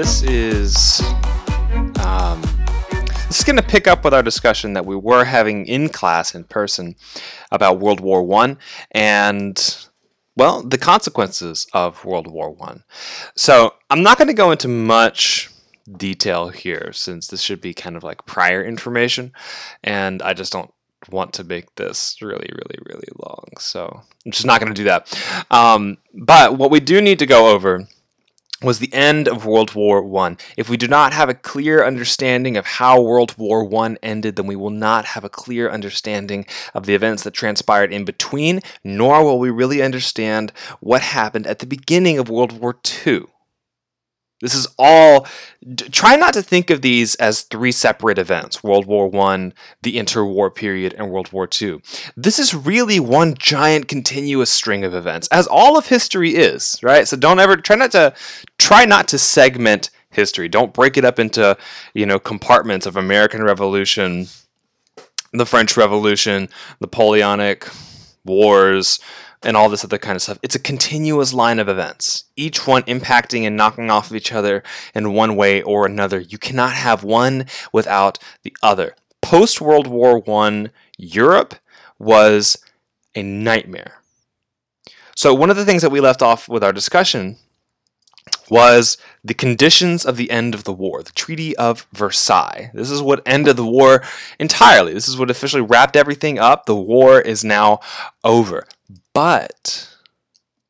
this is um, this is going to pick up with our discussion that we were having in class in person about World War One and well the consequences of World War One. So I'm not going to go into much detail here since this should be kind of like prior information, and I just don't want to make this really, really, really long. So I'm just not going to do that. Um, but what we do need to go over was the end of World War One. If we do not have a clear understanding of how World War One ended, then we will not have a clear understanding of the events that transpired in between, nor will we really understand what happened at the beginning of World War Two. This is all. Try not to think of these as three separate events World War One, the interwar period, and World War Two. This is really one giant continuous string of events, as all of history is, right? So don't ever try not to try not to segment history. Don't break it up into you know compartments of American Revolution, the French Revolution, Napoleonic Wars and all this other kind of stuff. It's a continuous line of events, each one impacting and knocking off of each other in one way or another. You cannot have one without the other. Post World War I, Europe was a nightmare. So, one of the things that we left off with our discussion was the conditions of the end of the war, the Treaty of Versailles. This is what ended the war entirely. This is what officially wrapped everything up. The war is now over. But,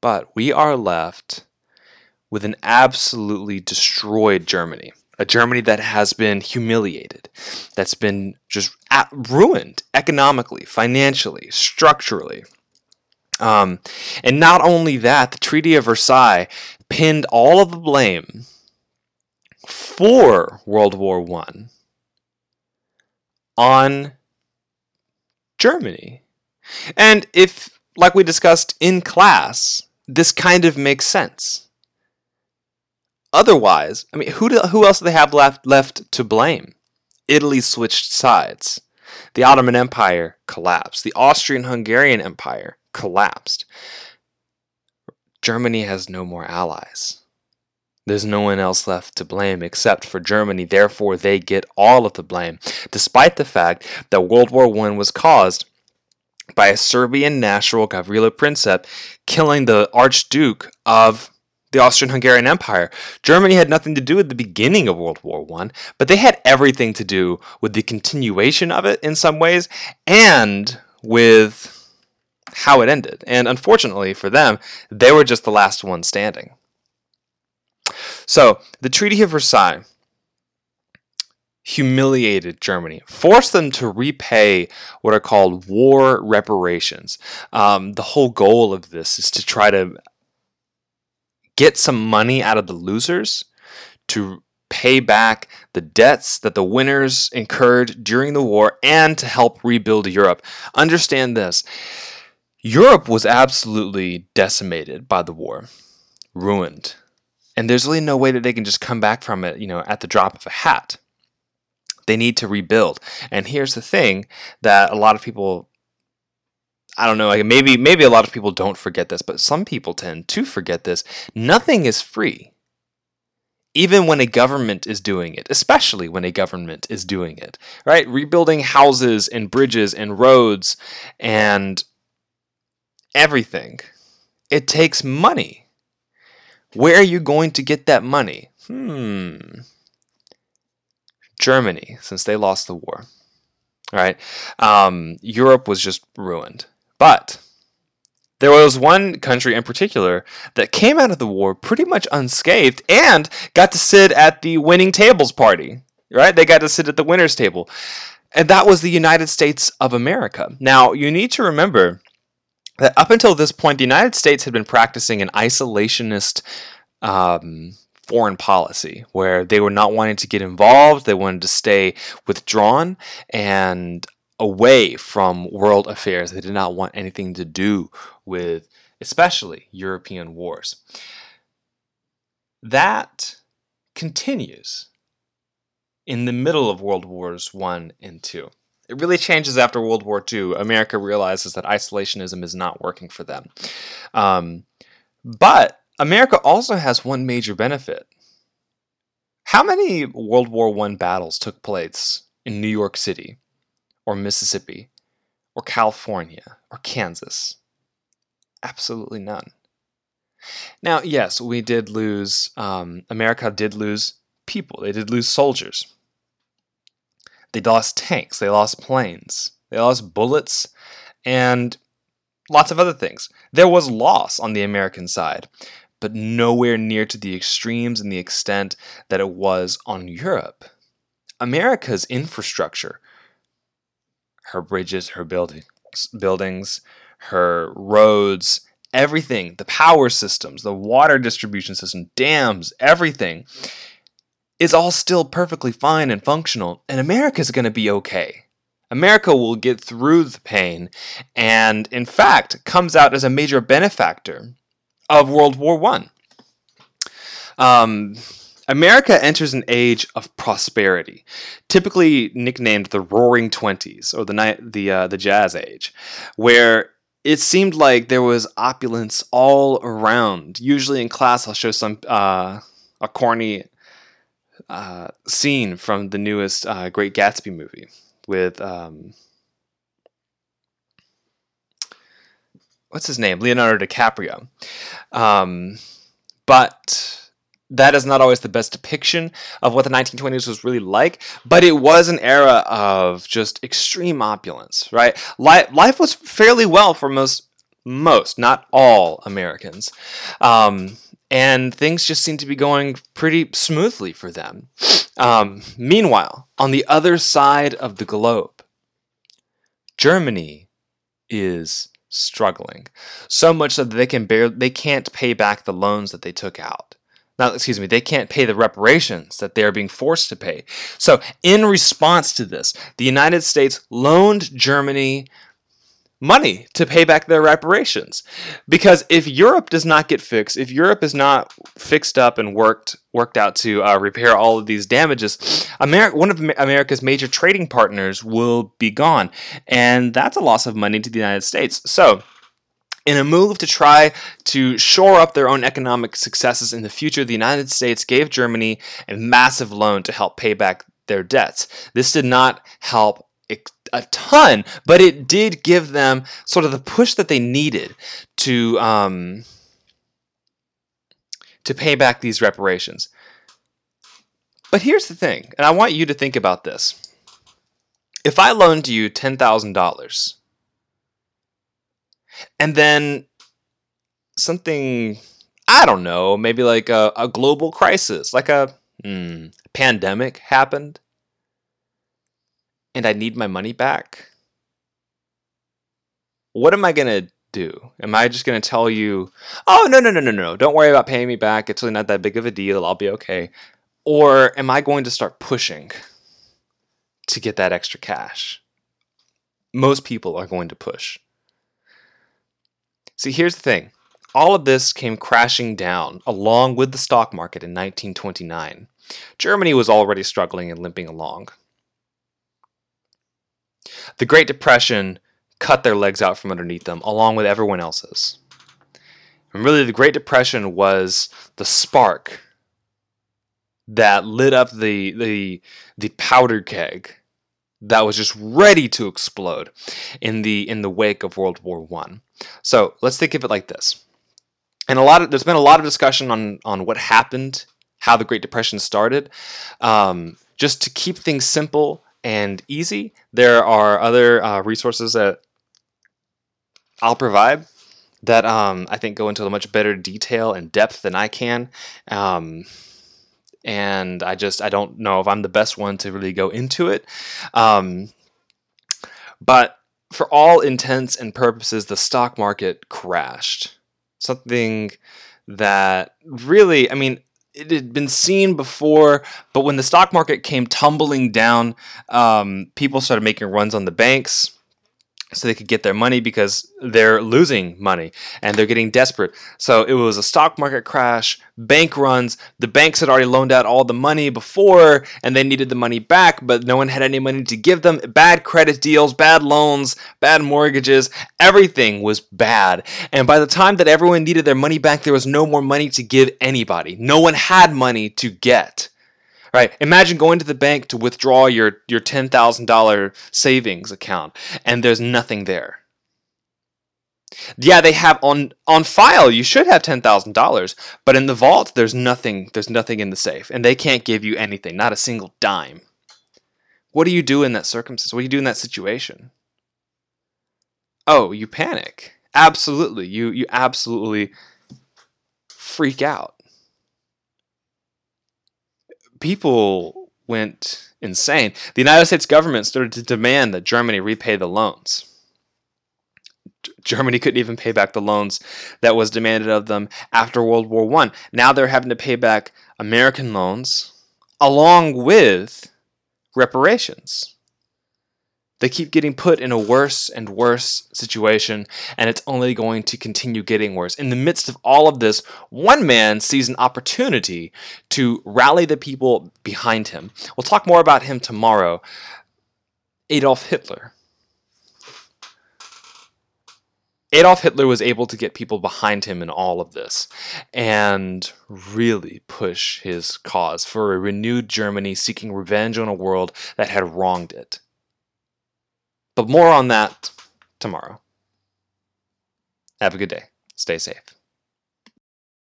but we are left with an absolutely destroyed Germany. A Germany that has been humiliated, that's been just at, ruined economically, financially, structurally. Um, and not only that, the Treaty of Versailles pinned all of the blame for World War I on Germany. And if like we discussed in class, this kind of makes sense. Otherwise, I mean, who, do, who else do they have left, left to blame? Italy switched sides. The Ottoman Empire collapsed. The Austrian Hungarian Empire collapsed. Germany has no more allies. There's no one else left to blame except for Germany, therefore, they get all of the blame, despite the fact that World War I was caused by a Serbian national, Gavrilo Princip, killing the Archduke of the Austrian-Hungarian Empire. Germany had nothing to do with the beginning of World War I, but they had everything to do with the continuation of it in some ways and with how it ended. And unfortunately for them, they were just the last one standing. So, the Treaty of Versailles humiliated Germany, forced them to repay what are called war reparations. Um, the whole goal of this is to try to get some money out of the losers to pay back the debts that the winners incurred during the war and to help rebuild Europe. Understand this Europe was absolutely decimated by the war, ruined. And there's really no way that they can just come back from it, you know, at the drop of a hat. They need to rebuild. And here's the thing that a lot of people I don't know, like maybe maybe a lot of people don't forget this, but some people tend to forget this. Nothing is free. Even when a government is doing it, especially when a government is doing it, right? Rebuilding houses and bridges and roads and everything. It takes money. Where are you going to get that money? Hmm. Germany, since they lost the war, right? Um, Europe was just ruined. But there was one country in particular that came out of the war pretty much unscathed and got to sit at the winning tables party, right? They got to sit at the winners' table. And that was the United States of America. Now, you need to remember that up until this point, the United States had been practicing an isolationist um, foreign policy where they were not wanting to get involved, they wanted to stay withdrawn and away from world affairs. They did not want anything to do with, especially, European wars. That continues in the middle of World Wars One and Two. It really changes after World War II. America realizes that isolationism is not working for them. Um, but America also has one major benefit. How many World War I battles took place in New York City, or Mississippi, or California, or Kansas? Absolutely none. Now, yes, we did lose, um, America did lose people, they did lose soldiers. They lost tanks, they lost planes, they lost bullets, and lots of other things. There was loss on the American side, but nowhere near to the extremes and the extent that it was on Europe. America's infrastructure, her bridges, her buildings, buildings, her roads, everything, the power systems, the water distribution system, dams, everything is all still perfectly fine and functional, and America's going to be okay. America will get through the pain and, in fact, comes out as a major benefactor of World War I. Um, America enters an age of prosperity, typically nicknamed the Roaring Twenties or the night the uh, the Jazz Age, where it seemed like there was opulence all around. Usually in class, I'll show some uh, a corny uh, scene from the newest uh, Great Gatsby movie with um, what's his name, Leonardo DiCaprio. Um, but that is not always the best depiction of what the 1920s was really like, but it was an era of just extreme opulence, right? Life, life was fairly well for most, most, not all Americans. Um, and things just seem to be going pretty smoothly for them. Um, meanwhile, on the other side of the globe, Germany is struggling so much so that they can bear they can't pay back the loans that they took out not excuse me, they can't pay the reparations that they are being forced to pay. So, in response to this, the United States loaned Germany money to pay back their reparations. Because if Europe does not get fixed, if Europe is not fixed up and worked worked out to uh, repair all of these damages, America, one of America's major trading partners will be gone, and that's a loss of money to the United States. So in a move to try to shore up their own economic successes in the future, the United States gave Germany a massive loan to help pay back their debts. This did not help a ton, but it did give them sort of the push that they needed to um, to pay back these reparations. But here's the thing, and I want you to think about this. If I loaned you ten thousand dollars and then something I don't know, maybe like a, a global crisis, like a hmm, pandemic happened, and I need my money back. What am I gonna do? Am I just gonna tell you, oh no no no no no, don't worry about paying me back. It's really not that big of a deal. I'll be okay. Or am I going to start pushing to get that extra cash? Most people are going to push. See, here's the thing all of this came crashing down along with the stock market in 1929. Germany was already struggling and limping along. The Great Depression cut their legs out from underneath them, along with everyone else's. And really, the Great Depression was the spark that lit up the, the, the powder keg that was just ready to explode in the in the wake of World War One. So let's think of it like this. And a lot of there's been a lot of discussion on on what happened, how the Great Depression started. Um, just to keep things simple and easy, there are other uh, resources that I'll provide that um, I think go into a much better detail and depth than I can. Um, and I just I don't know if I'm the best one to really go into it. Um, but for all intents and purposes, the stock market crashed. Something that really, I mean, it had been seen before, but when the stock market came tumbling down, um, people started making runs on the banks so they could get their money because they're losing money and they're getting desperate. So it was a stock market crash, bank runs. The banks had already loaned out all the money before and they needed the money back, but no one had any money to give them. Bad credit deals, bad loans, bad mortgages, everything was bad. And by the time that everyone needed their money back, there was no more money to give anybody. No one had money to get Right? Imagine going to the bank to withdraw your, your $10,000 savings account and there's nothing there. Yeah, they have on on file you should have $10,000, but in the vault there's nothing there's nothing in the safe and they can't give you anything, not a single dime. What do you do in that circumstance? What do you do in that situation? Oh, you panic. Absolutely. You you absolutely freak out. People went insane. The United States government started to demand that Germany repay the loans. Germany couldn't even pay back the loans that was demanded of them after World War One. Now they're having to pay back American loans along with reparations. They keep getting put in a worse and worse situation, and it's only going to continue getting worse. In the midst of all of this, one man sees an opportunity to rally the people behind him. We'll talk more about him tomorrow. Adolf Hitler. Adolf Hitler was able to get people behind him in all of this and really push his cause for a renewed Germany seeking revenge on a world that had wronged it. But more on that tomorrow. Have a good day. Stay safe.